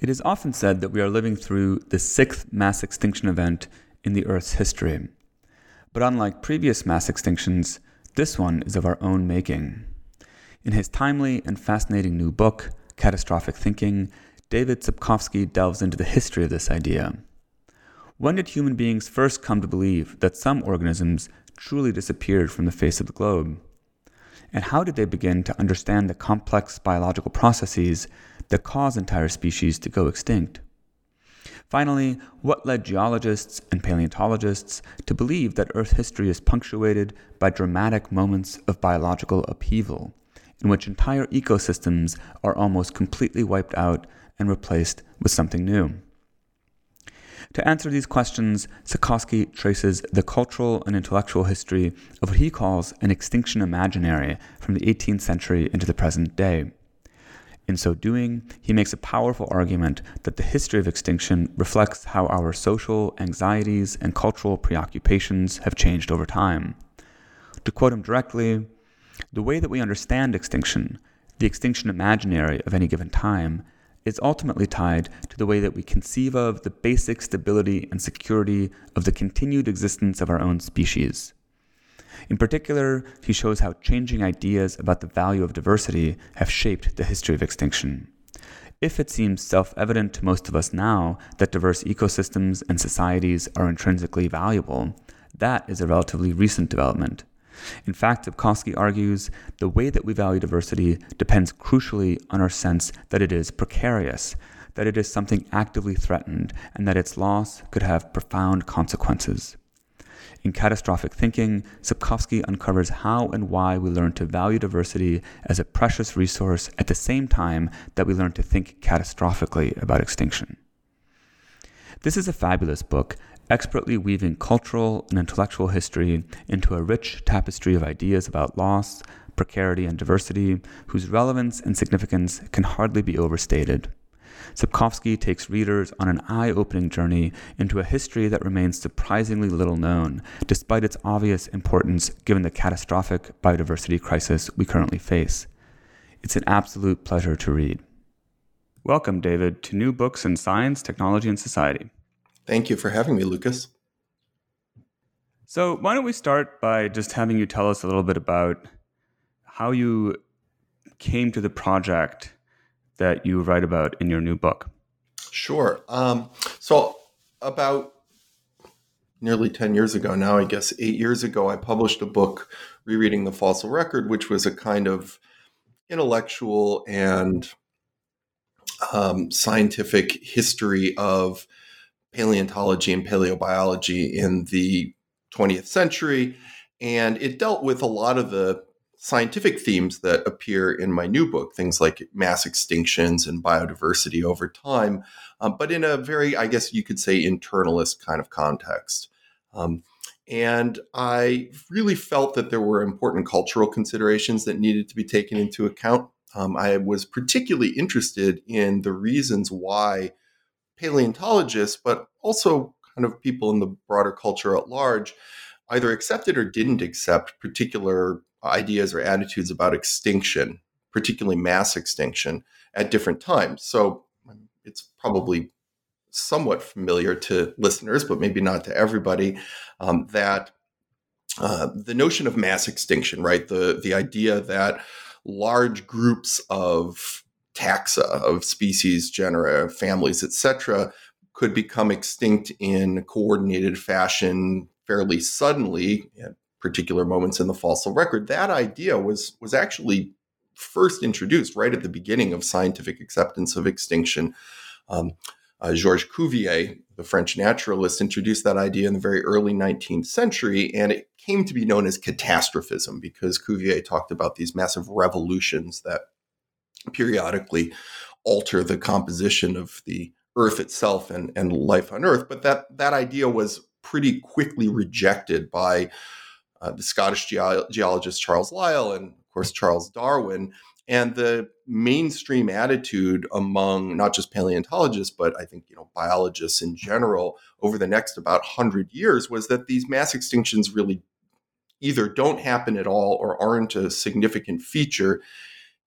It is often said that we are living through the sixth mass extinction event in the Earth's history. But unlike previous mass extinctions, this one is of our own making. In his timely and fascinating new book, Catastrophic Thinking, David Sepkoski delves into the history of this idea. When did human beings first come to believe that some organisms truly disappeared from the face of the globe? And how did they begin to understand the complex biological processes that cause entire species to go extinct. Finally, what led geologists and paleontologists to believe that Earth history is punctuated by dramatic moments of biological upheaval, in which entire ecosystems are almost completely wiped out and replaced with something new? To answer these questions, Sepkoski traces the cultural and intellectual history of what he calls an extinction imaginary from the 18th century into the present day. In so doing, he makes a powerful argument that the history of extinction reflects how our social anxieties and cultural preoccupations have changed over time. To quote him directly, the way that we understand extinction, the extinction imaginary of any given time, is ultimately tied to the way that we conceive of the basic stability and security of the continued existence of our own species. In particular, he shows how changing ideas about the value of diversity have shaped the history of extinction. If it seems self evident to most of us now that diverse ecosystems and societies are intrinsically valuable, that is a relatively recent development. In fact, Sepkoski argues the way that we value diversity depends crucially on our sense that it is precarious, that it is something actively threatened, and that its loss could have profound consequences. In Catastrophic Thinking, Sepkoski uncovers how and why we learn to value diversity as a precious resource at the same time that we learn to think catastrophically about extinction. This is a fabulous book, expertly weaving cultural and intellectual history into a rich tapestry of ideas about loss, precarity, and diversity, whose relevance and significance can hardly be overstated. Sepkoski takes readers on an eye opening journey into a history that remains surprisingly little known, despite its obvious importance given the catastrophic biodiversity crisis we currently face. It's an absolute pleasure to read. Welcome, David, to New Books in Science, Technology, and Society. Thank you for having me, Lucas. So, why don't we start by just having you tell us a little bit about how you came to the project that you write about in your new book? Sure. Um, so, about nearly 10 years ago now, I guess eight years ago, I published a book, Rereading the Fossil Record, which was a kind of intellectual and um, scientific history of paleontology and paleobiology in the 20th century. And it dealt with a lot of the scientific themes that appear in my new book, things like mass extinctions and biodiversity over time, um, but in a very, I guess you could say, internalist kind of context. Um, and I really felt that there were important cultural considerations that needed to be taken into account. Um, I was particularly interested in the reasons why paleontologists, but also kind of people in the broader culture at large, either accepted or didn't accept particular ideas or attitudes about extinction, particularly mass extinction, at different times. So it's probably somewhat familiar to listeners, but maybe not to everybody, um, that uh, the notion of mass extinction, right? The the idea that large groups of taxa of species, genera, families, etc., could become extinct in a coordinated fashion fairly suddenly particular moments in the fossil record. That idea was was actually first introduced right at the beginning of scientific acceptance of extinction. Um, uh, Georges Cuvier, the French naturalist, introduced that idea in the very early 19th century, and it came to be known as catastrophism because Cuvier talked about these massive revolutions that periodically alter the composition of the Earth itself and, and life on Earth. But that, that idea was pretty quickly rejected by uh, the Scottish ge- geologist Charles Lyell and, of course, Charles Darwin. And the mainstream attitude among not just paleontologists, but I think you know biologists in general over the next about hundred years was that these mass extinctions really either don't happen at all or aren't a significant feature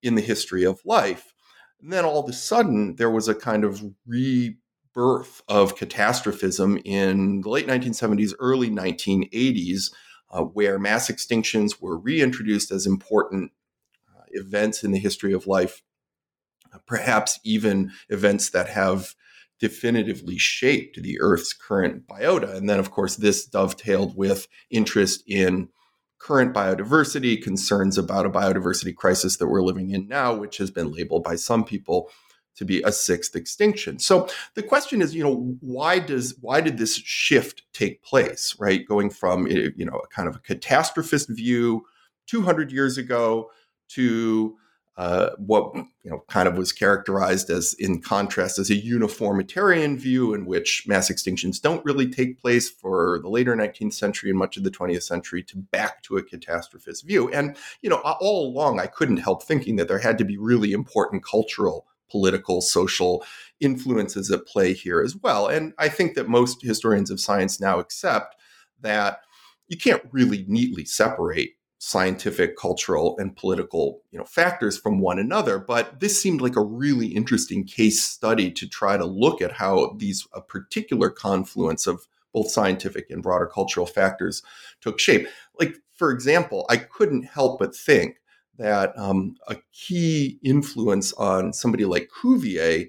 in the history of life. And then all of a sudden, there was a kind of rebirth of catastrophism in the late 1970s, early 1980s, uh, where mass extinctions were reintroduced as important uh, events in the history of life, uh, perhaps even events that have definitively shaped the Earth's current biota. And then, of course, this dovetailed with interest in current biodiversity, concerns about a biodiversity crisis that we're living in now, which has been labeled by some people to be a sixth extinction. So the question is, you know, why does why did this shift take place, right? Going from eh, you know a kind of a catastrophist view 200 years ago to uh, what you know kind of was characterized as, in contrast, as a uniformitarian view in which mass extinctions don't really take place for the later 19th century and much of the 20th century, to back to a catastrophist view. And you know, all along, I couldn't help thinking that there had to be really important cultural, political, social influences at play here as well. And I think that most historians of science now accept that you can't really neatly separate scientific, cultural, and political you know, factors from one another. But this seemed like a really interesting case study to try to look at how these a particular confluence of both scientific and broader cultural factors took shape. Like, for example, I couldn't help but think that um, a key influence on somebody like Cuvier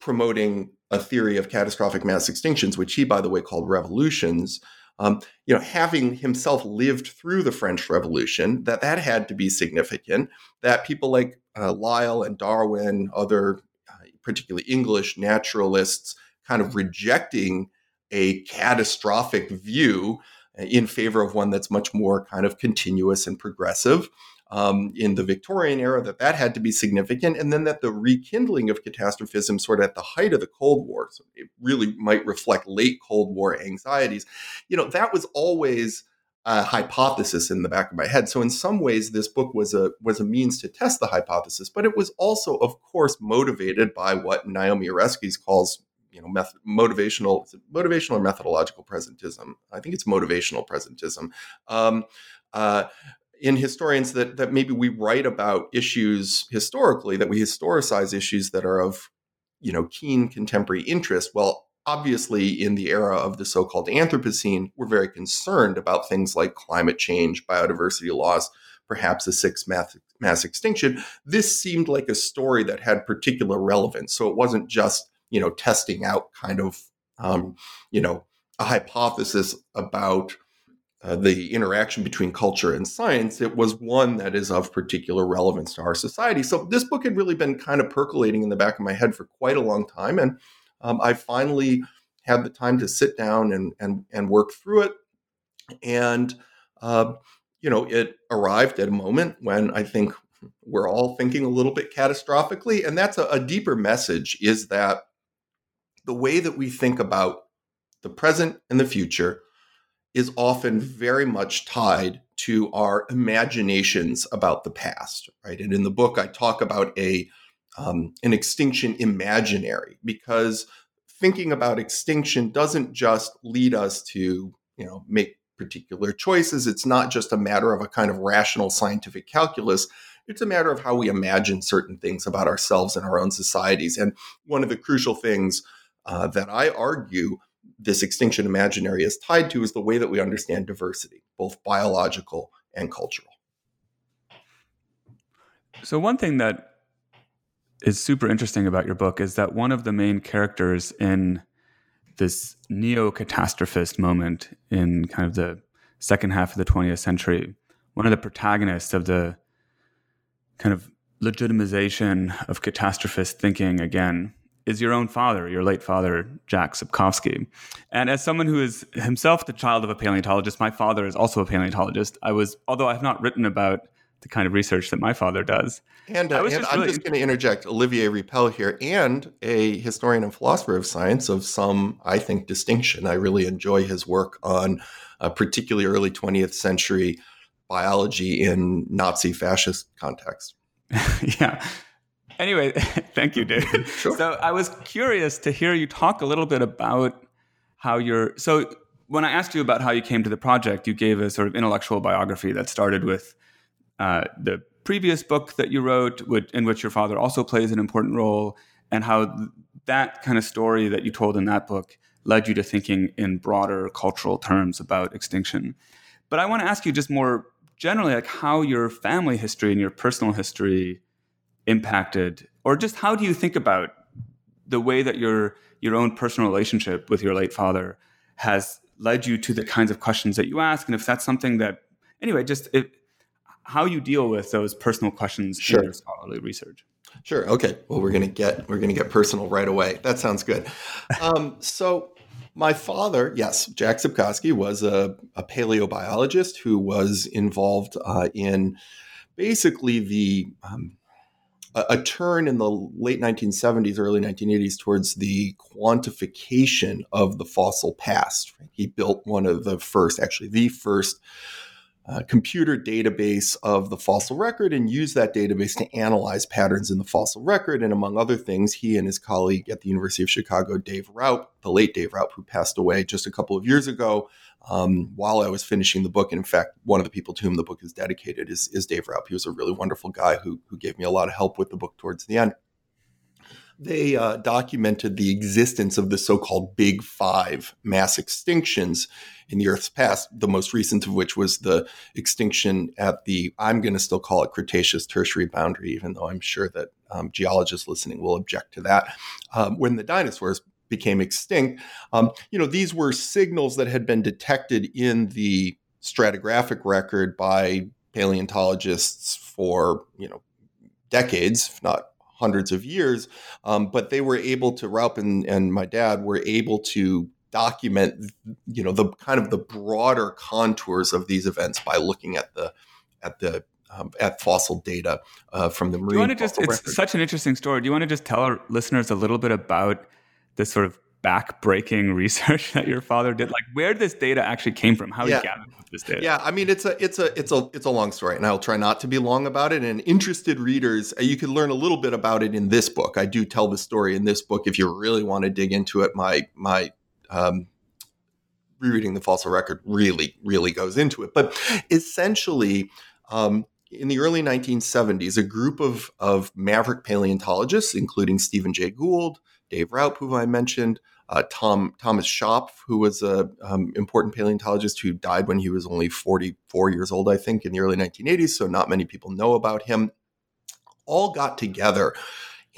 promoting a theory of catastrophic mass extinctions, which he, by the way, called revolutions, um, you know, having himself lived through the French Revolution, that that had to be significant. That people like uh, Lyell and Darwin, other uh, particularly English naturalists, kind of rejecting a catastrophic view in favor of one that's much more kind of continuous and progressive um, in the Victorian era that that had to be significant, and then that the rekindling of catastrophism, sort of at the height of the Cold War, so it really might reflect late Cold War anxieties. You know, that was always a hypothesis in the back of my head. So in some ways, this book was a was a means to test the hypothesis, but it was also, of course, motivated by what Naomi Oreskes calls you know method, motivational motivational or methodological presentism i think it's motivational presentism um, uh, in historians that that maybe we write about issues historically that we historicize issues that are of you know keen contemporary interest. Well obviously in the era of the so-called anthropocene we're very concerned about things like climate change biodiversity loss perhaps a sixth mass, mass extinction. This seemed like a story that had particular relevance. So it wasn't just you know testing out kind of um, you know a hypothesis about uh, the interaction between culture and science, it was one that is of particular relevance to our society. So this book had really been kind of percolating in the back of my head for quite a long time, and um, I finally had the time to sit down and and and work through it. And uh, you know, it arrived at a moment when I think we're all thinking a little bit catastrophically, and that's a, a deeper message: is that the way that we think about the present and the future is often very much tied to our imaginations about the past, right? And in the book, I talk about a um, an extinction imaginary because thinking about extinction doesn't just lead us to you know make particular choices. It's not just a matter of a kind of rational scientific calculus. It's a matter of how we imagine certain things about ourselves and our own societies. And one of the crucial things uh, that I argue this extinction imaginary is tied to is the way that we understand diversity, both biological and cultural. So, one thing that is super interesting about your book is that one of the main characters in this neo catastrophist moment in kind of the second half of the 20th century, one of the protagonists of the kind of legitimization of catastrophist thinking again is your own father, your late father, Jack Sepkoski. And as someone who is himself the child of a paleontologist, my father is also a paleontologist. I was, although I have not written about the kind of research that my father does. And, uh, and I'm just going to interject Olivier Rieppel here, and a historian and philosopher of science of some, I think, distinction. I really enjoy his work on uh, particularly early 20th century biology in Nazi fascist context. yeah. Anyway, thank you, David. sure. So I was curious to hear you talk a little bit about how you're. So when I asked you about how you came to the project, you gave a sort of intellectual biography that started with uh, the previous book that you wrote, which, in which your father also plays an important role, and how that kind of story that you told in that book led you to thinking in broader cultural terms about extinction. But I want to ask you just more generally, like how your family history and your personal history impacted, or just how do you think about the way that your your own personal relationship with your late father has led you to the kinds of questions that you ask, and if that's something that anyway, just it, how you deal with those personal questions sure. in your scholarly research. Sure. Okay. Well, we're gonna get we're gonna get personal right away. That sounds good. Um, so, my father, yes, Jack Sepkoski was a, a paleobiologist who was involved uh, in basically the um, a, turn in the late 1970s, early 1980s towards the quantification of the fossil past. He built one of the first, actually, the first uh, computer database of the fossil record and use that database to analyze patterns in the fossil record. And among other things, he and his colleague at the University of Chicago, Dave Raup, the late Dave Raup, who passed away just a couple of years ago, um, while I was finishing the book. And in fact, one of the people to whom the book is dedicated is, is Dave Raup. He was a really wonderful guy who, who gave me a lot of help with the book towards the end they uh, documented the existence of the so-called Big Five mass extinctions in the Earth's past. The most recent of which was the extinction at the I'm going to still call it Cretaceous Tertiary boundary, even though I'm sure that um, geologists listening will object to that. Um, when the dinosaurs became extinct, um, you know these were signals that had been detected in the stratigraphic record by paleontologists for you know decades, if not hundreds of years. Um, but they were able to, Raup and, and my dad were able to document, you know, the kind of the broader contours of these events by looking at the at the um, at fossil data uh, from the marine. Do you want to just? It's record. such an interesting story. Do you want to just tell our listeners a little bit about this sort of back-breaking research that your father did? Like, where this data actually came from? How yeah. he gathered this data? Yeah, I mean, it's a it's a it's a it's a long story, and I'll try not to be long about it. And interested readers, uh, you can learn a little bit about it in this book. I do tell the story in this book if you really want to dig into it. My my um, rereading the fossil record really really goes into it, but essentially. Um, in the early 1970s, a group of, of maverick paleontologists, including Stephen Jay Gould, Dave Raup, who I mentioned, uh, Tom Thomas Schopf, who was an um, important paleontologist who died when he was only 44 years old, I think, in the early 1980s. So not many people know about him. All got together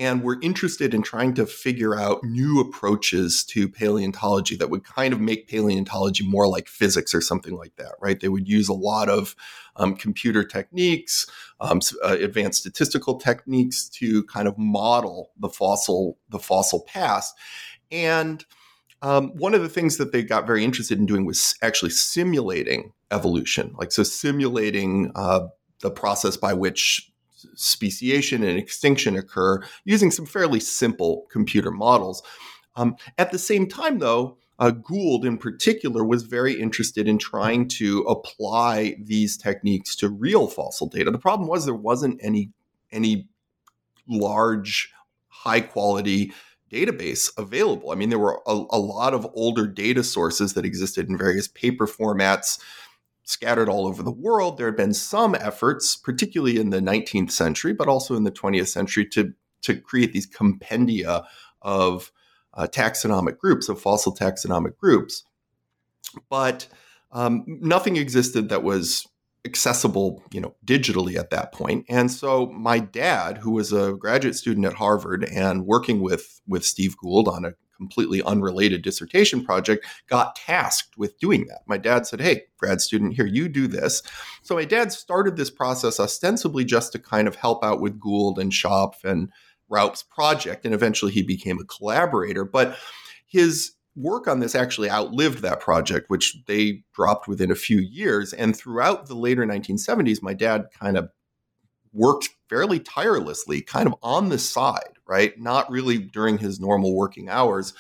and we were interested in trying to figure out new approaches to paleontology that would kind of make paleontology more like physics or something like that, right? They would use a lot of um, computer techniques, um, uh, advanced statistical techniques to kind of model the fossil the fossil past, and um, one of the things that they got very interested in doing was actually simulating evolution, like so simulating uh, the process by which speciation and extinction occur using some fairly simple computer models. Um, at the same time, though, uh, Gould in particular was very interested in trying to apply these techniques to real fossil data. The problem was there wasn't any any large, high quality database available. I mean, there were a, a lot of older data sources that existed in various paper formats scattered all over the world. There had been some efforts, particularly in the 19th century, but also in the 20th century, to, to create these compendia of uh, taxonomic groups, of fossil taxonomic groups. But um, nothing existed that was accessible, you know, digitally at that point. And so my dad, who was a graduate student at Harvard and working with with Steve Gould on a completely unrelated dissertation project, got tasked with doing that. My dad said, "Hey, grad student, here you do this." So my dad started this process ostensibly just to kind of help out with Gould and Schopf and Raup's project, and eventually he became a collaborator. But his work on this actually outlived that project, which they dropped within a few years. And throughout the later 1970s, my dad kind of worked fairly tirelessly, kind of on the side, right? Not really during his normal working hours,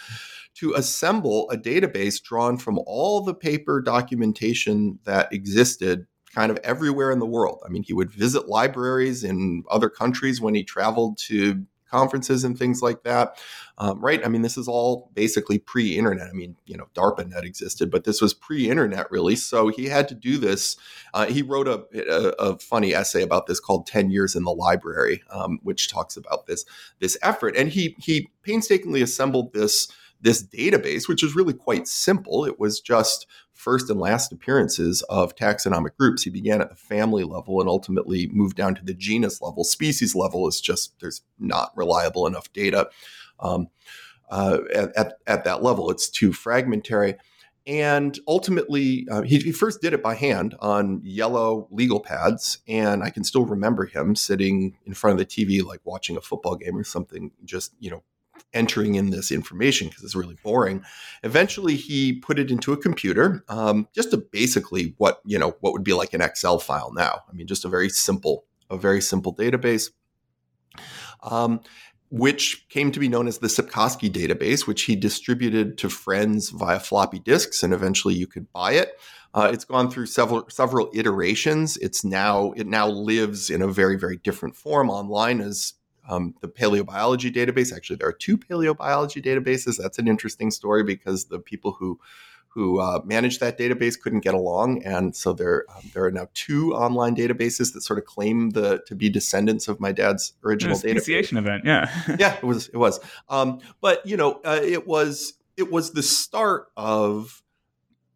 to assemble a database drawn from all the paper documentation that existed kind of everywhere in the world. I mean, he would visit libraries in other countries when he traveled to conferences and things like that. Um, right? I mean, this is all basically pre-internet. I mean, you know, DARPANet existed, but this was pre-internet, really. So he had to do this. Uh, he wrote a, a, a, funny essay about this called 10 Years in the Library, um, which talks about this this effort. And he he painstakingly assembled this this database, which is really quite simple. It was just first and last appearances of taxonomic groups. He began at the family level and ultimately moved down to the genus level. Species level is just, there's not reliable enough data um, uh, at, at, at, that level. It's too fragmentary. And ultimately, uh, he, he, first did it by hand on yellow legal pads. And I can still remember him sitting in front of the TV, like watching a football game or something, just, you know, entering in this information because it's really boring. Eventually, he put it into a computer, um, just to basically what you know what would be like an Excel file now. I mean, just a very simple, a very simple database. Um, which came to be known as the Sepkoski database, which he distributed to friends via floppy disks, and eventually you could buy it. Uh, it's gone through several several iterations. It's now it now lives in a very very different form online as um, the paleobiology database. Actually, there are two paleobiology databases. That's an interesting story because the people who who uh, managed that database couldn't get along, and so there um, there are now two online databases that sort of claim the to be descendants of my dad's original database. Speciation event, yeah, yeah, it was it was. Um, but you know, uh, it was it was the start of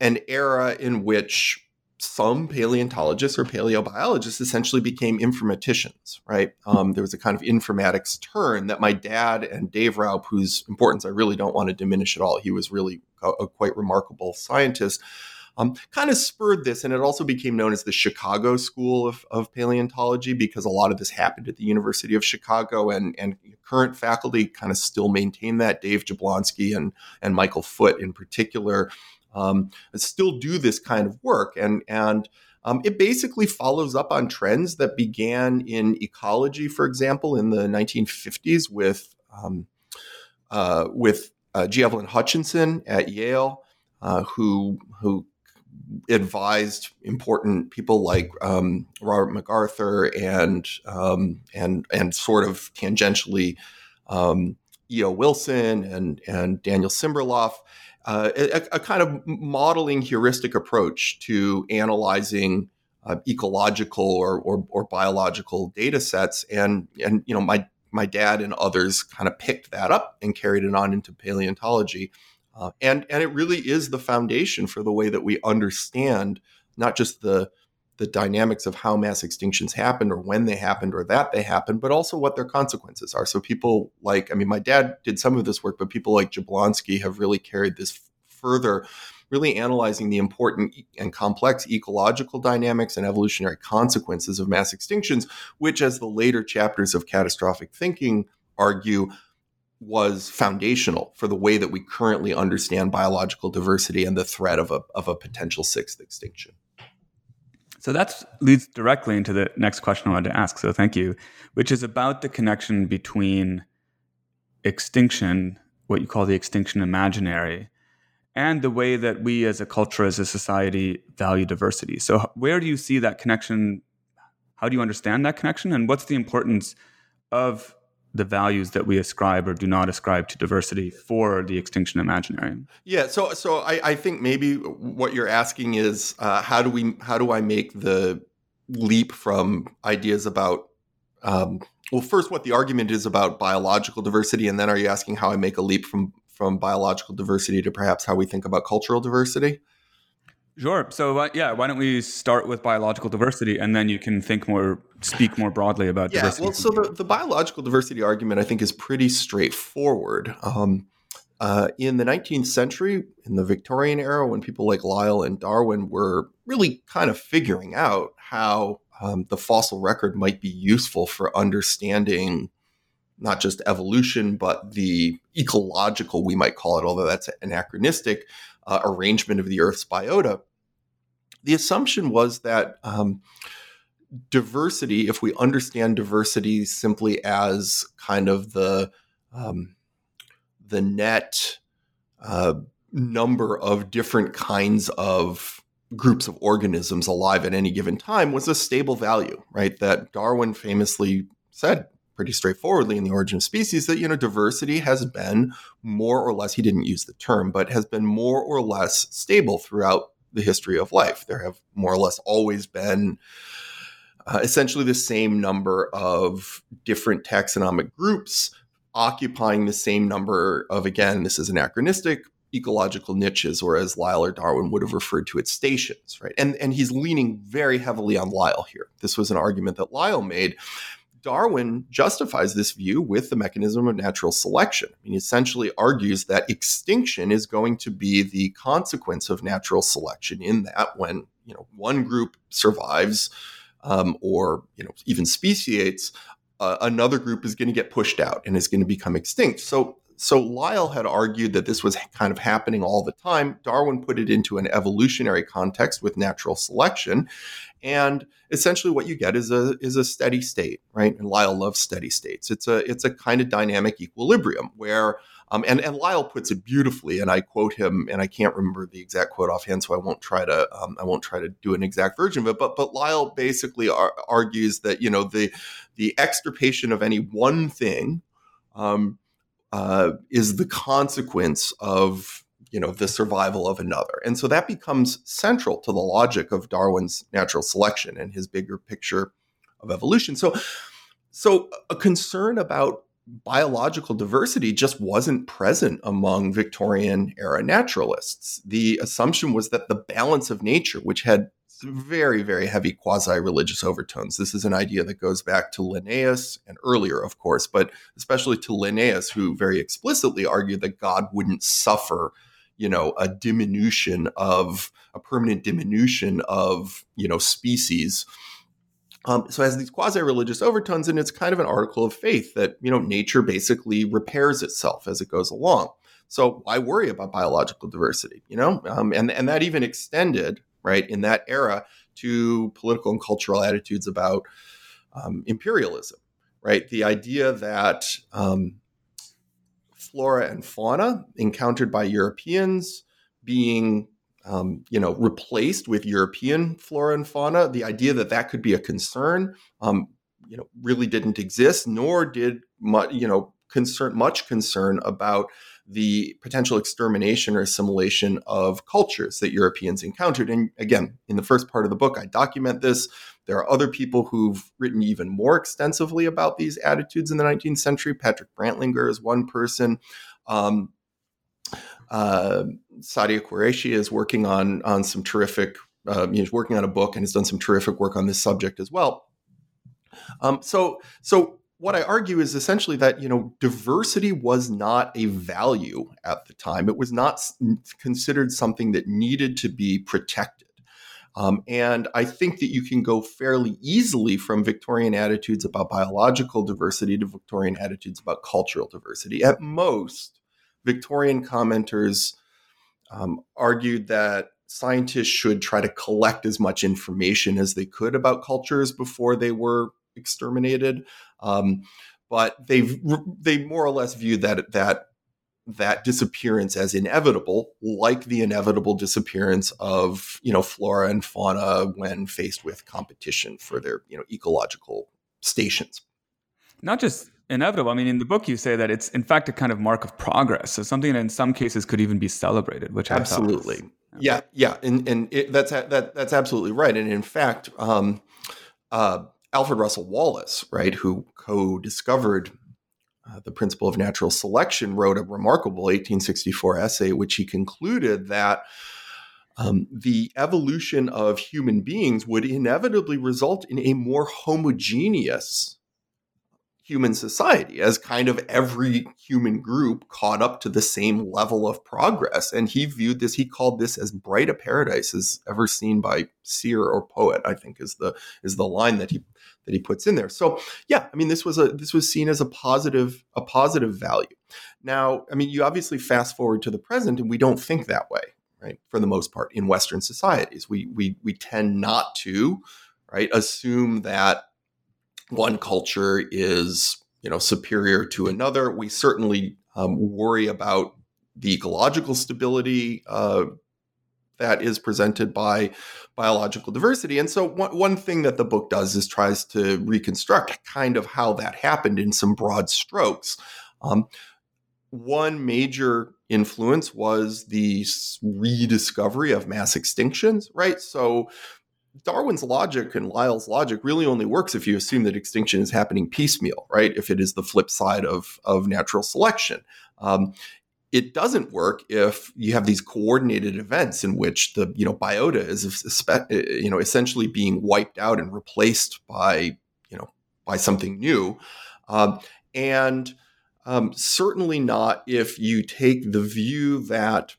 an era in which some paleontologists or paleobiologists essentially became informaticians, right? Um, there was a kind of informatics turn that my dad and Dave Raup, whose importance I really don't want to diminish at all, he was really a, a quite remarkable scientist, um, kind of spurred this. And it also became known as the Chicago School of, of, Paleontology because a lot of this happened at the University of Chicago, and, and current faculty kind of still maintain that. Dave Jablonski and, and Michael Foote, in particular, um, still do this kind of work. And, and um, it basically follows up on trends that began in ecology, for example, in the 1950s with, um, uh, with uh, G. Evelyn Hutchinson at Yale, uh, who, who advised important people like um, Robert MacArthur and um, and and sort of tangentially um, E.O. Wilson and and Daniel Simberloff uh, a, a, kind of modeling heuristic approach to analyzing uh, ecological or, or, or, biological data sets. And, and, you know, my, my dad and others kind of picked that up and carried it on into paleontology. Uh, and, and it really is the foundation for the way that we understand not just the, the dynamics of how mass extinctions happened or when they happened or that they happened, but also what their consequences are. So people like, I mean, my dad did some of this work, but people like Jablonski have really carried this further, really analyzing the important and complex ecological dynamics and evolutionary consequences of mass extinctions, which, as the later chapters of catastrophic thinking argue, was foundational for the way that we currently understand biological diversity and the threat of a, of a potential sixth extinction. So that leads directly into the next question I wanted to ask. So thank you, which is about the connection between extinction, what you call the extinction imaginary, and the way that we as a culture, as a society, value diversity. So where do you see that connection? How do you understand that connection? And what's the importance of the values that we ascribe or do not ascribe to diversity for the extinction imaginary. Yeah, so so I, I think maybe what you're asking is uh, how do we how do I make the leap from ideas about um, well first what the argument is about biological diversity and then are you asking how I make a leap from from biological diversity to perhaps how we think about cultural diversity? Sure. So, uh, yeah, why don't we start with biological diversity and then you can think more, speak more broadly about yeah, diversity? Well, so the, the biological diversity argument, I think, is pretty straightforward. Um, uh, in the 19th century, in the Victorian era, when people like Lyell and Darwin were really kind of figuring out how um, the fossil record might be useful for understanding not just evolution, but the ecological, we might call it, although that's anachronistic, uh, arrangement of the Earth's biota, the assumption was that um, diversity, if we understand diversity simply as kind of the um, the net uh, number of different kinds of groups of organisms alive at any given time was a stable value, right? That Darwin famously said pretty straightforwardly in the origin of species that you know diversity has been more or less he didn't use the term but has been more or less stable throughout the history of life there have more or less always been uh, essentially the same number of different taxonomic groups occupying the same number of again this is anachronistic ecological niches, or as Lyell or Darwin would have referred to it, stations, right? And, and he's leaning very heavily on Lyell here. This was an argument that Lyell made. Darwin justifies this view with the mechanism of natural selection. He essentially argues that extinction is going to be the consequence of natural selection. In that, when you know one group survives, um, or you know even speciates, uh, another group is going to get pushed out and is going to become extinct. So so Lyell had argued that this was kind of happening all the time. Darwin put it into an evolutionary context with natural selection. And essentially what you get is a is a steady state, right? And Lyell loves steady states. It's a it's a kind of dynamic equilibrium where um, and, and Lyell puts it beautifully, and I quote him, and I can't remember the exact quote offhand, so I won't try to um, I won't try to do an exact version of it. But but Lyell basically ar- argues that you know the the extirpation of any one thing um, uh, is the consequence of you know the survival of another. And so that becomes central to the logic of darwin's natural selection and his bigger picture of evolution. So so a concern about biological diversity just wasn't present among victorian era naturalists. The assumption was that the balance of nature which had very, very heavy quasi religious overtones. This is an idea that goes back to Linnaeus and earlier, of course, but especially to Linnaeus, who very explicitly argued that God wouldn't suffer, you know, a diminution of a permanent diminution of, you know, species. Um, so it has these quasi-religious overtones, and it's kind of an article of faith that you know nature basically repairs itself as it goes along. So why worry about biological diversity? You know, um, and and that even extended right, in that era to political and cultural attitudes about um, imperialism, right? The idea that um, flora and fauna encountered by Europeans being um, you know replaced with European flora and fauna, the idea that that could be a concern, um, you know, really didn't exist, nor did much, you know concern much concern about the potential extermination or assimilation of cultures that Europeans encountered. And again, in the first part of the book, I document this. There are other people who've written even more extensively about these attitudes in the 19th century. Patrick Brantlinger is one person. Um, uh, Sadia Qureshi is working on on some terrific. Uh, he's working on a book and has done some terrific work on this subject as well. Um, so, so what I argue is essentially that you know diversity was not a value at the time. It was not considered something that needed to be protected. Um, and I think that you can go fairly easily from Victorian attitudes about biological diversity to Victorian attitudes about cultural diversity. At most, Victorian commenters um, argued that scientists should try to collect as much information as they could about cultures before they were exterminated. Um, but they they more or less view that that that disappearance as inevitable, like the inevitable disappearance of you know flora and fauna when faced with competition for their you know ecological stations. Not just inevitable. I mean, in the book, you say that it's in fact a kind of mark of progress. So something that in some cases could even be celebrated, which absolutely, yeah, yeah, and and it, that's that that's absolutely right. And in fact, um, uh, Alfred Russel Wallace, right, who co-discovered uh, the principle of natural selection, wrote a remarkable 1864 essay, which he concluded that um, the evolution of human beings would inevitably result in a more homogeneous human society as kind of every human group caught up to the same level of progress. And he viewed this, he called this as bright a paradise as ever seen by seer or poet, I think is the is the line that he that he puts in there. So yeah, I mean this was a this was seen as a positive a positive value. Now, I mean you obviously fast forward to the present and we don't think that way, right? For the most part in western societies. We we we tend not to right? Assume that one culture is you know superior to another. We certainly um, worry about the ecological stability uh, that is presented by biological diversity. And so, one, one thing that the book does is tries to reconstruct kind of how that happened in some broad strokes. Um, one major influence was the rediscovery of mass extinctions, right? So, Darwin's logic and Lyell's logic really only works if you assume that extinction is happening piecemeal, right? If it is the flip side of, of natural selection. Um, it doesn't work if you have these coordinated events in which the you know biota is you know essentially being wiped out and replaced by you know by something new, um, and um, certainly not if you take the view that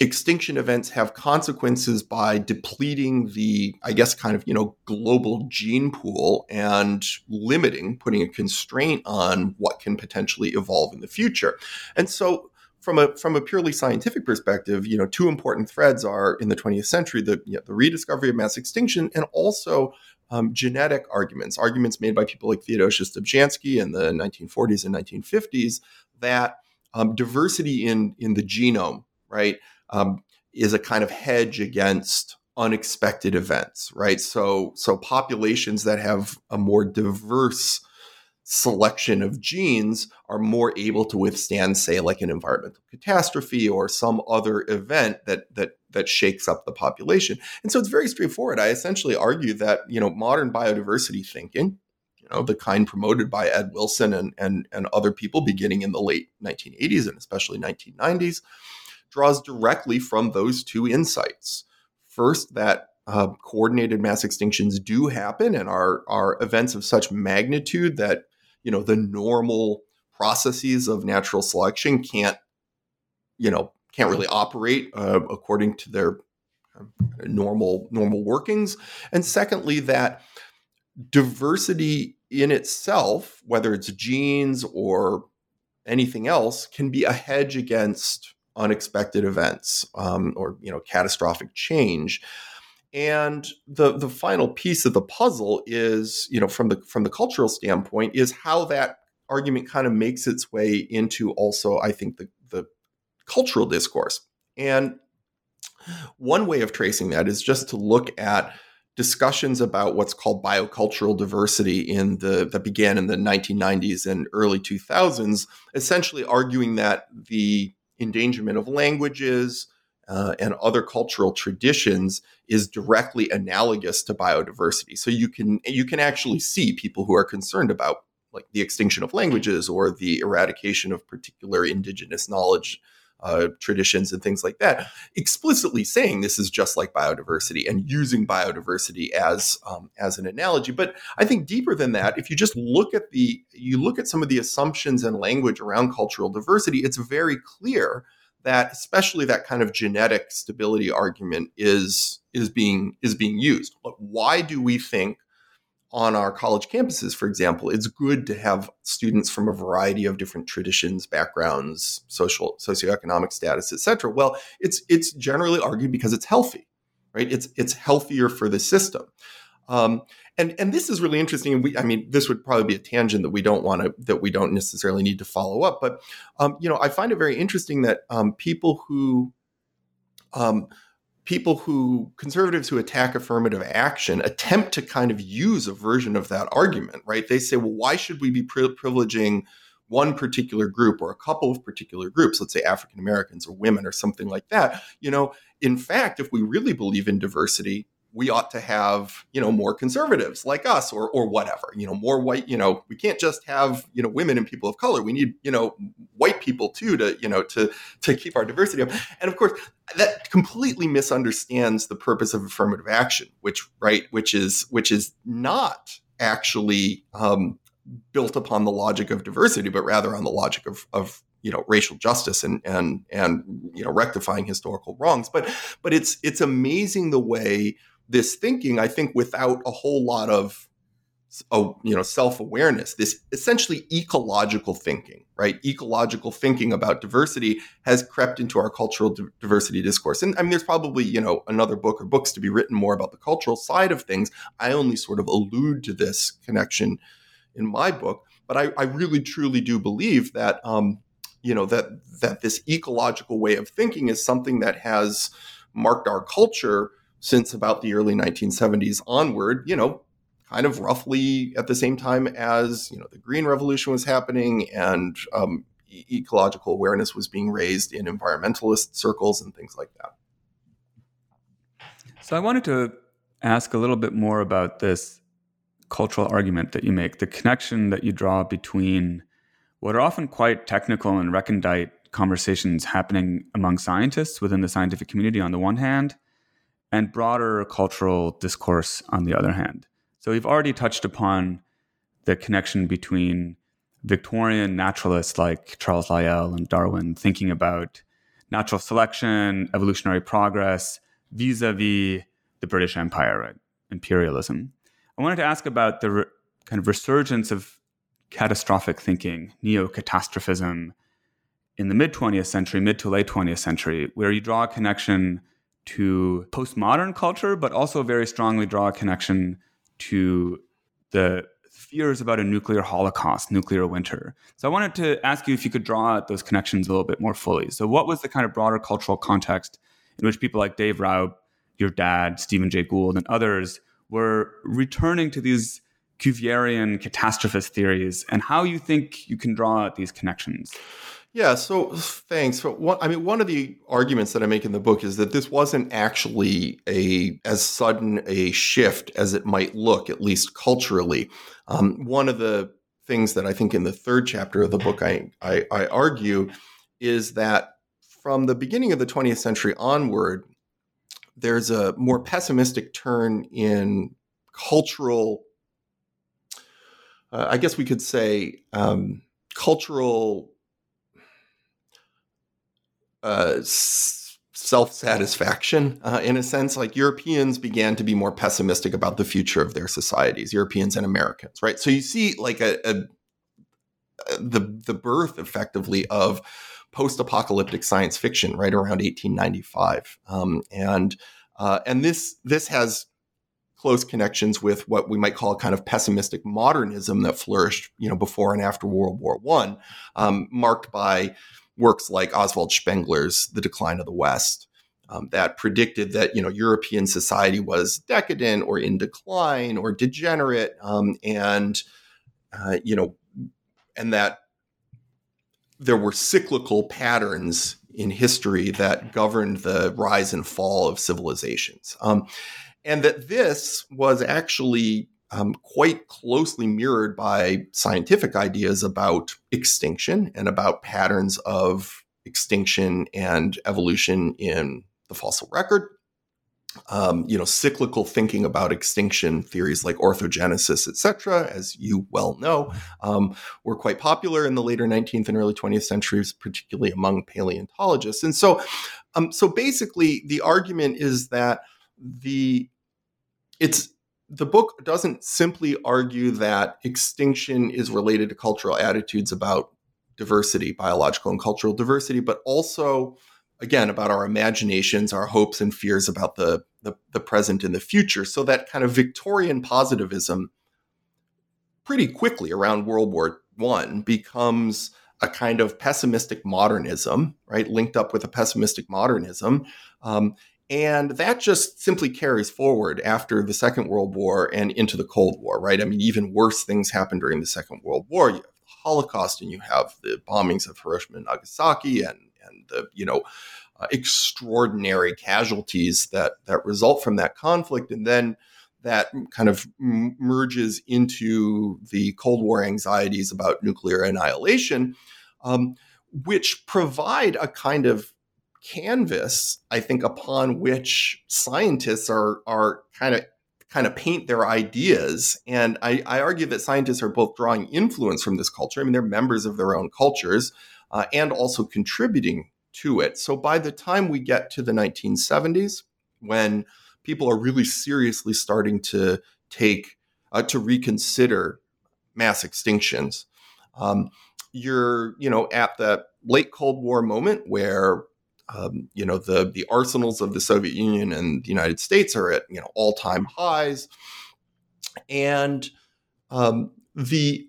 extinction events have consequences by depleting the i guess kind of you know global gene pool and limiting putting a constraint on what can potentially evolve in the future. And so from a from a purely scientific perspective you know two important threads are in the 20th century the you know, the rediscovery of mass extinction and also um, genetic arguments arguments made by people like Theodosius Dobzhansky in the 1940s and 1950s that um, diversity in in the genome right um, is a kind of hedge against unexpected events, right? So, so populations that have a more diverse selection of genes are more able to withstand, say, like an environmental catastrophe or some other event that that that shakes up the population. And so it's very straightforward. I essentially argue that you know modern biodiversity thinking, you know, the kind promoted by Ed Wilson and and and other people beginning in the late 1980s and especially 1990s draws directly from those two insights. First, that uh, coordinated mass extinctions do happen and are are events of such magnitude that you know the normal processes of natural selection can't you know can't really operate uh, according to their um, normal normal workings and secondly that diversity in itself whether it's genes or anything else can be a hedge against unexpected events um, or you know catastrophic change. And the the final piece of the puzzle is you know from the from the cultural standpoint is how that argument kind of makes its way into also i think the the cultural discourse. And one way of tracing that is just to look at discussions about what's called biocultural diversity in the that began in the 1990s and early 2000s essentially arguing that the endangerment of languages uh, and other cultural traditions is directly analogous to biodiversity. So you can you can actually see people who are concerned about like the extinction of languages or the eradication of particular indigenous knowledge uh, traditions and things like that, explicitly saying this is just like biodiversity and using biodiversity as um, as an analogy. But I think deeper than that, if you just look at the you look at some of the assumptions and language around cultural diversity, it's very clear that especially that kind of genetic stability argument is is being is being used. But why do we think on our college campuses, for example, it's good to have students from a variety of different traditions, backgrounds, social, socioeconomic status, et cetera. Well, it's it's generally argued because it's healthy, right? It's it's healthier for the system. Um, and and this is really interesting. We, I mean, this would probably be a tangent that we don't want to that we don't necessarily need to follow up. But um, you know, I find it very interesting that um, people who um, people who conservatives who attack affirmative action attempt to kind of use a version of that argument, right? They say, well, why should we be pri- privileging one particular group or a couple of particular groups, let's say African Americans or women or something like that? You know, in fact, if we really believe in diversity, we ought to have you know more conservatives like us or or whatever you know more white you know we can't just have you know women and people of color. We need you know white people too to you know to to keep our diversity up. And of course that completely misunderstands the purpose of affirmative action which right which is which is not actually um, built upon the logic of diversity but rather on the logic of of you know racial justice and and and you know rectifying historical wrongs. But but it's it's amazing the way this thinking, I think, without a whole lot of oh, you know, self-awareness, this essentially ecological thinking, right? Ecological thinking about diversity has crept into our cultural d- diversity discourse. And I mean, there's probably, you know, another book or books to be written more about the cultural side of things. I only sort of allude to this connection in my book, but I, I really truly do believe that, um, you know, that that this ecological way of thinking is something that has marked our culture since about the early 1970s onward. You know, kind of roughly at the same time as you know the green revolution was happening and um, e- ecological awareness was being raised in environmentalist circles and things like that. So I wanted to ask a little bit more about this cultural argument that you make, the connection that you draw between what are often quite technical and recondite conversations happening among scientists within the scientific community on the one hand, and broader cultural discourse on the other hand. So we've already touched upon the connection between Victorian naturalists like Charles Lyell and Darwin thinking about natural selection, evolutionary progress vis a vis the British Empire, right? imperialism. I wanted to ask about the re- kind of resurgence of catastrophic thinking, neo catastrophism in the mid 20th century, mid to late 20th century, where you draw a connection to postmodern culture, but also very strongly draw a connection to the fears about a nuclear holocaust, nuclear winter. So I wanted to ask you if you could draw out those connections a little bit more fully. So what was the kind of broader cultural context in which people like Dave Raup, your dad, Stephen Jay Gould, and others were returning to these Cuvierian catastrophist theories and how you think you can draw out these connections? Yeah, so thanks. So I mean, one of the arguments that I make in the book is that this wasn't actually a as sudden a shift as it might look, at least culturally. Um, one of the things that I think in the third chapter of the book I, I, I argue is that from the beginning of the 20th century onward, there's a more pessimistic turn in cultural. Uh, I guess we could say um, cultural uh, self satisfaction uh, in a sense. Like Europeans began to be more pessimistic about the future of their societies, Europeans and Americans, right? So you see, like a, a the the birth effectively of post apocalyptic science fiction right around 1895, um, and uh, and this this has close connections with what we might call a kind of pessimistic modernism that flourished, you know, before and after World War One, um, marked by works like Oswald Spengler's The Decline of the West. Um, that predicted that you know European society was decadent or in decline or degenerate, um, and uh, you know, and that there were cyclical patterns in history that governed the rise and fall of civilizations, um, and that this was actually um, quite closely mirrored by scientific ideas about extinction and about patterns of extinction and evolution in the fossil record. Um, you know, cyclical thinking about extinction theories like orthogenesis, etc., as you well know, um, were quite popular in the later 19th and early 20th centuries, particularly among paleontologists. And so, um, so basically, the argument is that the it's the book doesn't simply argue that extinction is related to cultural attitudes about diversity, biological and cultural diversity, but also, again, about our imaginations, our hopes and fears about the, the, the present and the future. So that kind of Victorian positivism pretty quickly around World War One becomes a kind of pessimistic modernism, right? Linked up with a pessimistic modernism. Um, and that just simply carries forward after the Second World War and into the Cold War, right? I mean, even worse things happened during the Second World War. You have the Holocaust and you have the bombings of Hiroshima and Nagasaki and, and the, you know, uh, extraordinary casualties that, that result from that conflict. And then that kind of m- merges into the Cold War anxieties about nuclear annihilation, um, which provide a kind of canvas, I think, upon which scientists are are kind of kind of paint their ideas. And I, I, argue that scientists are both drawing influence from this culture. I mean, they're members of their own cultures uh, and also contributing to it. So by the time we get to the 1970s, when people are really seriously starting to take uh, to reconsider mass extinctions. Um, you're, you know, at the late Cold War moment where, um, you know, the the arsenals of the Soviet Union and the United States are at you know all time highs, and um, the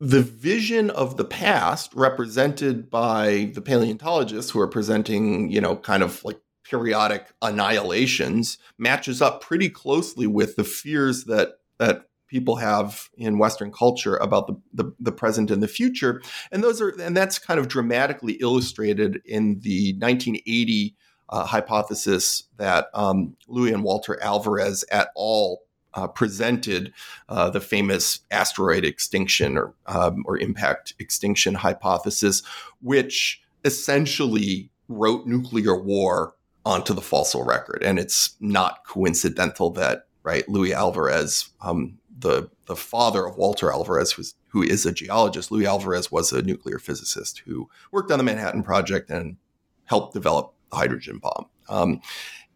the vision of the past represented by the paleontologists who are presenting, you know, kind of like periodic annihilations matches up pretty closely with the fears that that people have in Western culture about the, the, the, present and the future. And those are and that's kind of dramatically illustrated in the 1980 uh, hypothesis that um, Louis and Walter Alvarez et al. Uh, presented uh, the famous asteroid extinction or um, or impact extinction hypothesis, which essentially wrote nuclear war onto the fossil record. And it's not coincidental that right Louis Alvarez um, the the father of Walter Alvarez, who is a geologist. Louis Alvarez was a nuclear physicist who worked on the Manhattan Project and helped develop the hydrogen bomb. Um,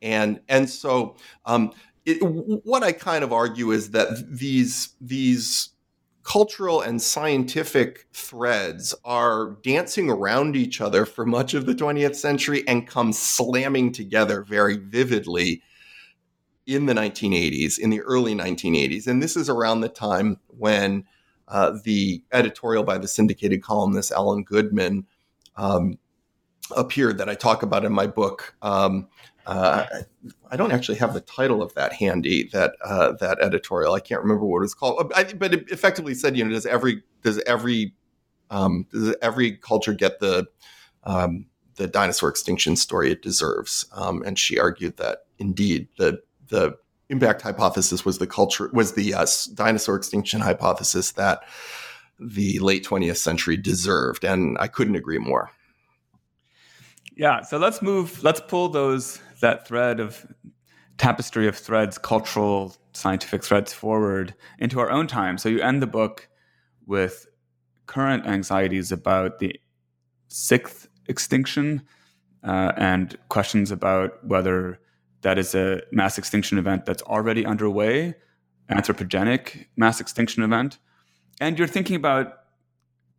and and so um, it, what I kind of argue is that these these cultural and scientific threads are dancing around each other for much of the 20th century and come slamming together very vividly in the 1980s, in the early 1980s. And this is around the time when uh, the editorial by the syndicated columnist Ellen Goodman um, appeared that I talk about in my book. Um, uh, I don't actually have the title of that handy. That uh, that editorial, I can't remember what it's called. I, but it effectively said, you know, does every does every um, does every culture get the um, the dinosaur extinction story it deserves? Um, and she argued that indeed the the impact hypothesis was the culture was the uh, dinosaur extinction hypothesis that the late 20th century deserved and i couldn't agree more. Yeah so let's move let's pull those that thread of tapestry of threads cultural scientific threads forward into our own time. So you end the book with current anxieties about the sixth extinction uh, and questions about whether that is a mass extinction event that's already underway, anthropogenic mass extinction event. And you're thinking about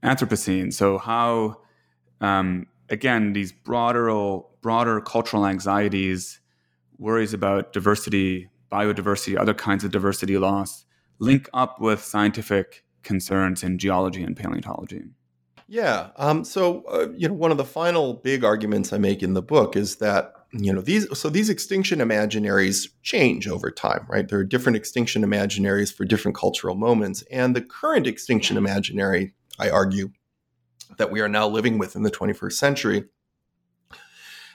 Anthropocene. So how, um, again, these broader, broader cultural anxieties, worries about diversity, biodiversity, other kinds of diversity loss, link up with scientific concerns in geology and paleontology. Yeah. Um, so, uh, you know, one of the final big arguments I make in the book is that you know these so these extinction imaginaries change over time right? There are different extinction imaginaries for different cultural moments. And the current extinction imaginary i argue that we are now living with in the 21st century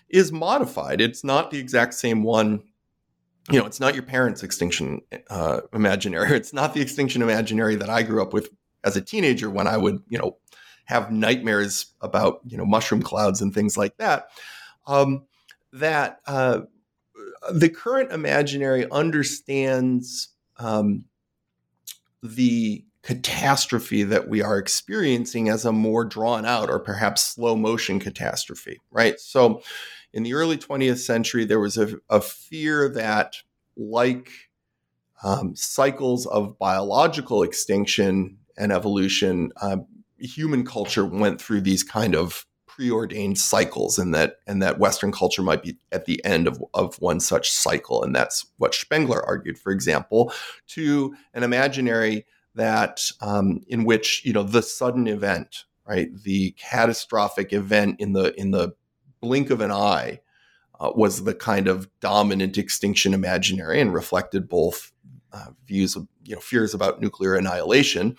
is modified. It's not the exact same one you know it's not your parents extinction uh, imaginary. It's not the extinction imaginary that i grew up with as a teenager when i would you know have nightmares about you know mushroom clouds and things like that. Um, that uh, the current imaginary understands um, the catastrophe that we are experiencing as a more drawn out or perhaps slow motion catastrophe, right? So in the early 20th century, there was a, a fear that, like um, cycles of biological extinction and evolution, uh, human culture went through these kind of preordained cycles and that and that western culture might be at the end of, of one such cycle. And that's what spengler argued for example to an imaginary that um, in which you know the sudden event right the catastrophic event in the in the blink of an eye uh, was the kind of dominant extinction imaginary and reflected both uh, views of you know fears about nuclear annihilation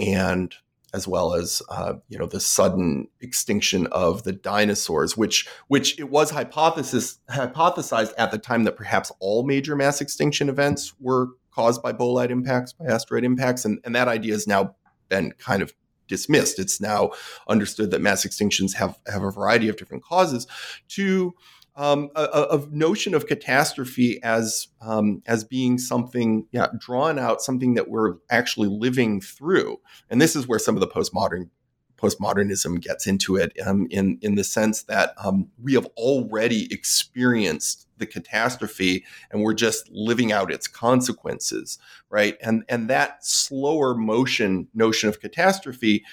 and as well as uh, you know the sudden extinction of the dinosaurs, which which it was hypothesis hypothesized at the time that perhaps all major mass extinction events were caused by bolide impacts, by asteroid impacts, and, and that idea has now been kind of dismissed. It's now understood that mass extinctions have have a variety of different causes. To um, a, a, notion of catastrophe as um, as being something yeah drawn out something that we're actually living through and this is where some of the postmodern postmodernism gets into it um, in in the sense that um, we have already experienced the catastrophe and we're just living out its consequences, right? And and that slower motion notion of catastrophe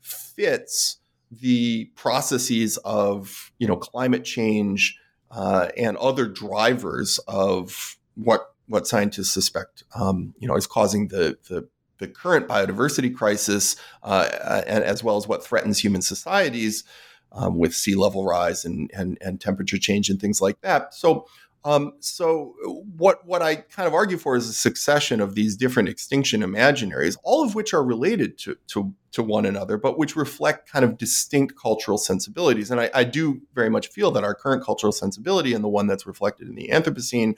fits the processes of you know climate change uh, and other drivers of what what scientists suspect um, you know is causing the the the current biodiversity crisis, uh, and, as well as what threatens human societies um, with sea level rise and, and, and temperature change and things like that. So, um, so what what I kind of argue for is a succession of these different extinction imaginaries, all of which are related to to, to one another, but which reflect kind of distinct cultural sensibilities. And I, I do very much feel that our current cultural sensibility and the one that's reflected in the Anthropocene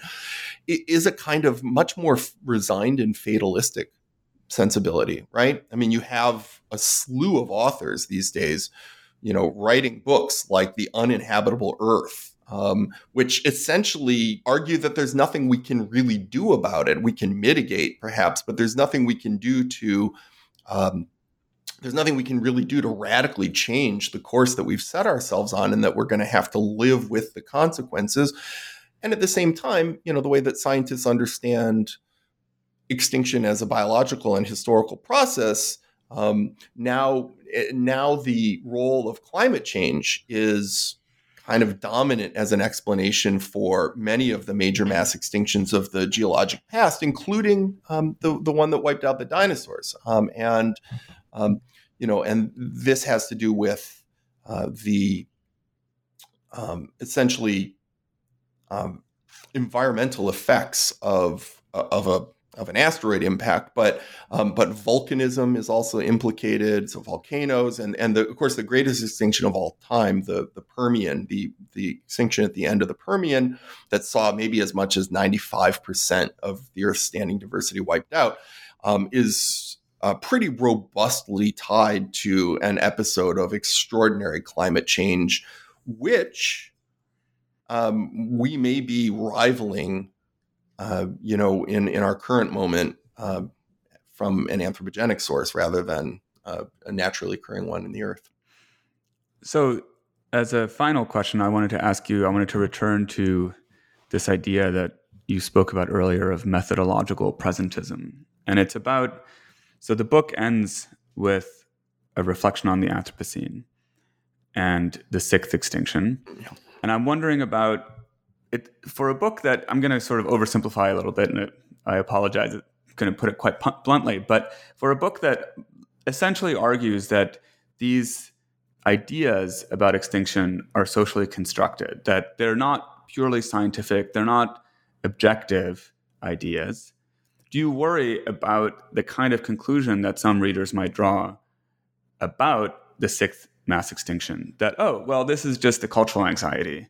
is a kind of much more resigned and fatalistic sensibility, right? I mean, you have a slew of authors these days, you know, writing books like The Uninhabitable Earth, um, which essentially argue that there's nothing we can really do about it. We can mitigate, perhaps, but there's nothing we can do to. Um, there's nothing we can really do to radically change the course that we've set ourselves on, and that we're going to have to live with the consequences. And at the same time, you know, the way that scientists understand extinction as a biological and historical process, um, now eh, now the role of climate change is kind of dominant as an explanation for many of the major mass extinctions of the geologic past, including um, the the one that wiped out the dinosaurs. Um, and um, you know, and this has to do with uh, the um, essentially um, environmental effects of of a of an asteroid impact, but um, but volcanism is also implicated. So volcanoes and and the, of course the greatest extinction of all time, the the Permian, the the extinction at the end of the Permian that saw maybe as much as ninety five percent of the Earth's standing diversity wiped out, um, is uh, pretty robustly tied to an episode of extraordinary climate change, which um, we may be rivaling uh, you know, in in our current moment uh, from an anthropogenic source rather than uh, a naturally occurring one in the earth. So, as a final question, I wanted to ask you. I wanted to return to this idea that you spoke about earlier of methodological presentism, and it's about. So the book ends with a reflection on the Anthropocene and the sixth extinction. And I'm wondering about it for a book that I'm going to sort of oversimplify a little bit, and it, I apologize. I'm going to put it quite bluntly, but for a book that essentially argues that these ideas about extinction are socially constructed, that they're not purely scientific, they're not objective ideas. Do you worry about the kind of conclusion that some readers might draw about the sixth mass extinction? That, oh, well, this is just a cultural anxiety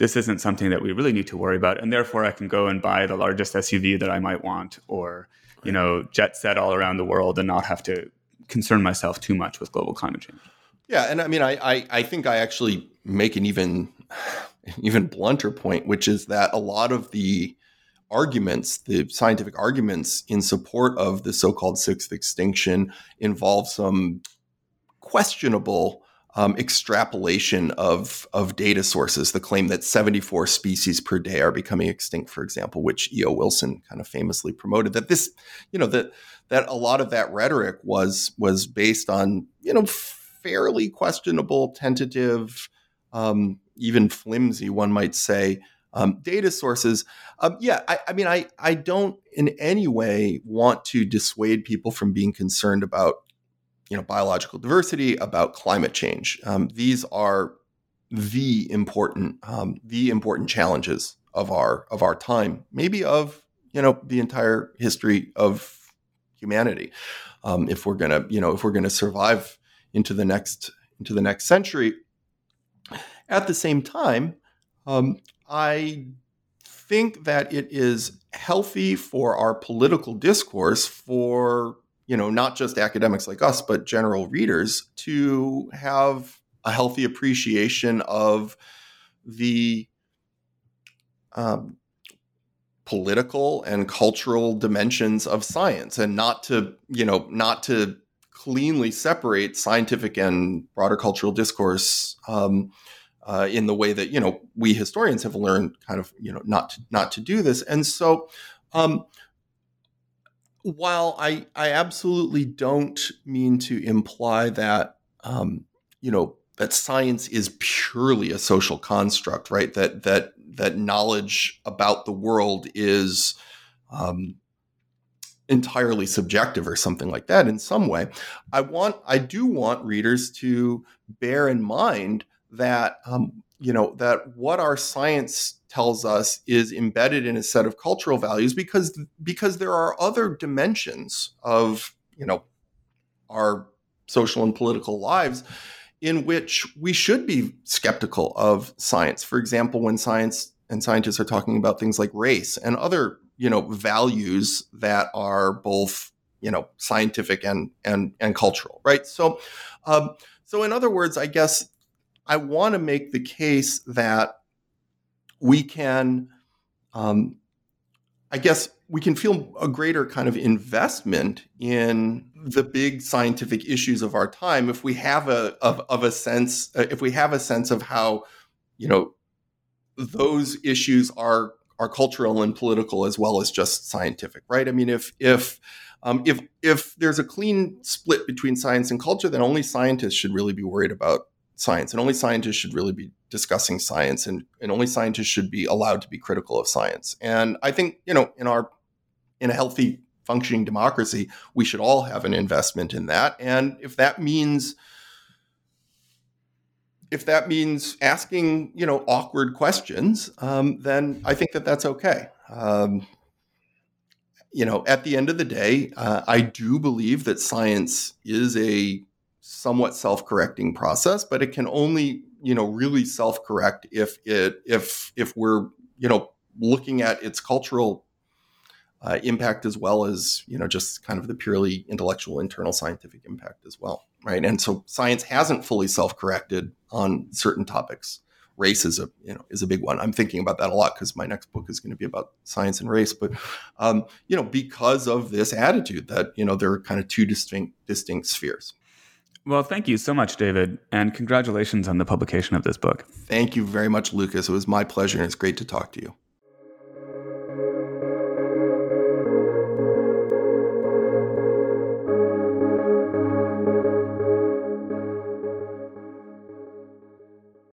this isn't something that we really need to worry about and therefore i can go and buy the largest suv that i might want or you know jet set all around the world and not have to concern myself too much with global climate change. Yeah and i mean i i, I think i actually make an even even blunter point which is that a lot of the arguments the scientific arguments in support of the so-called sixth extinction involve some questionable um, extrapolation of of data sources. The claim that 74 species per day are becoming extinct, for example, which E.O. Wilson kind of famously promoted. That this, you know, that that a lot of that rhetoric was was based on you know fairly questionable, tentative, um, even flimsy, one might say. Um, data sources. Um, yeah, I, I mean, I, I don't in any way want to dissuade people from being concerned about you know biological diversity, about climate change. Um, these are the important um, the important challenges of our of our time, maybe of you know the entire history of humanity. Um, if we're gonna you know if we're gonna survive into the next into the next century. At the same time, um, I think that it is healthy for our political discourse for you know, not just academics like us, but general readers to have a healthy appreciation of the um, political and cultural dimensions of science and not to, you know, not to cleanly separate scientific and broader cultural discourse um, uh, in the way that you know we historians have learned kind of you know not to, not to do this. And so um, while I I absolutely don't mean to imply that um, you know that science is purely a social construct, right? That that that knowledge about the world is um, entirely subjective or something like that in some way. I want I do want readers to bear in mind that um, you know that what our science tells us is embedded in a set of cultural values because because there are other dimensions of you know our social and political lives in which we should be skeptical of science. For example, when science and scientists are talking about things like race and other you know values that are both you know scientific and and and cultural, right? So, um, so in other words, I guess I want to make the case that we can, um, I guess, we can feel a greater kind of investment in the big scientific issues of our time if we have a of, of a sense uh, if we have a sense of how you know those issues are are cultural and political as well as just scientific right? I mean if if um, if if there's a clean split between science and culture then only scientists should really be worried about science and only scientists should really be discussing science and, and only scientists should be allowed to be critical of science. And i think you know in our in a healthy functioning democracy we should all have an investment in that. And if that means if that means asking you know awkward questions um, then i think that that's okay. Um, you know at the end of the day uh, i do believe that science is a somewhat self-correcting process but it can only you know really self-correct if it if if we're you know looking at its cultural uh, impact as well as you know just kind of the purely intellectual internal scientific impact as well right? And so science hasn't fully self-corrected on certain topics. Race is a you know is a big one. I'm thinking about that a lot because my next book is going to be about science and race but um, you know because of this attitude that you know there are kind of two distinct distinct spheres well, thank you so much, David, and congratulations on the publication of this book. Thank you very much, Lucas. It was my pleasure, and it's great to talk to you.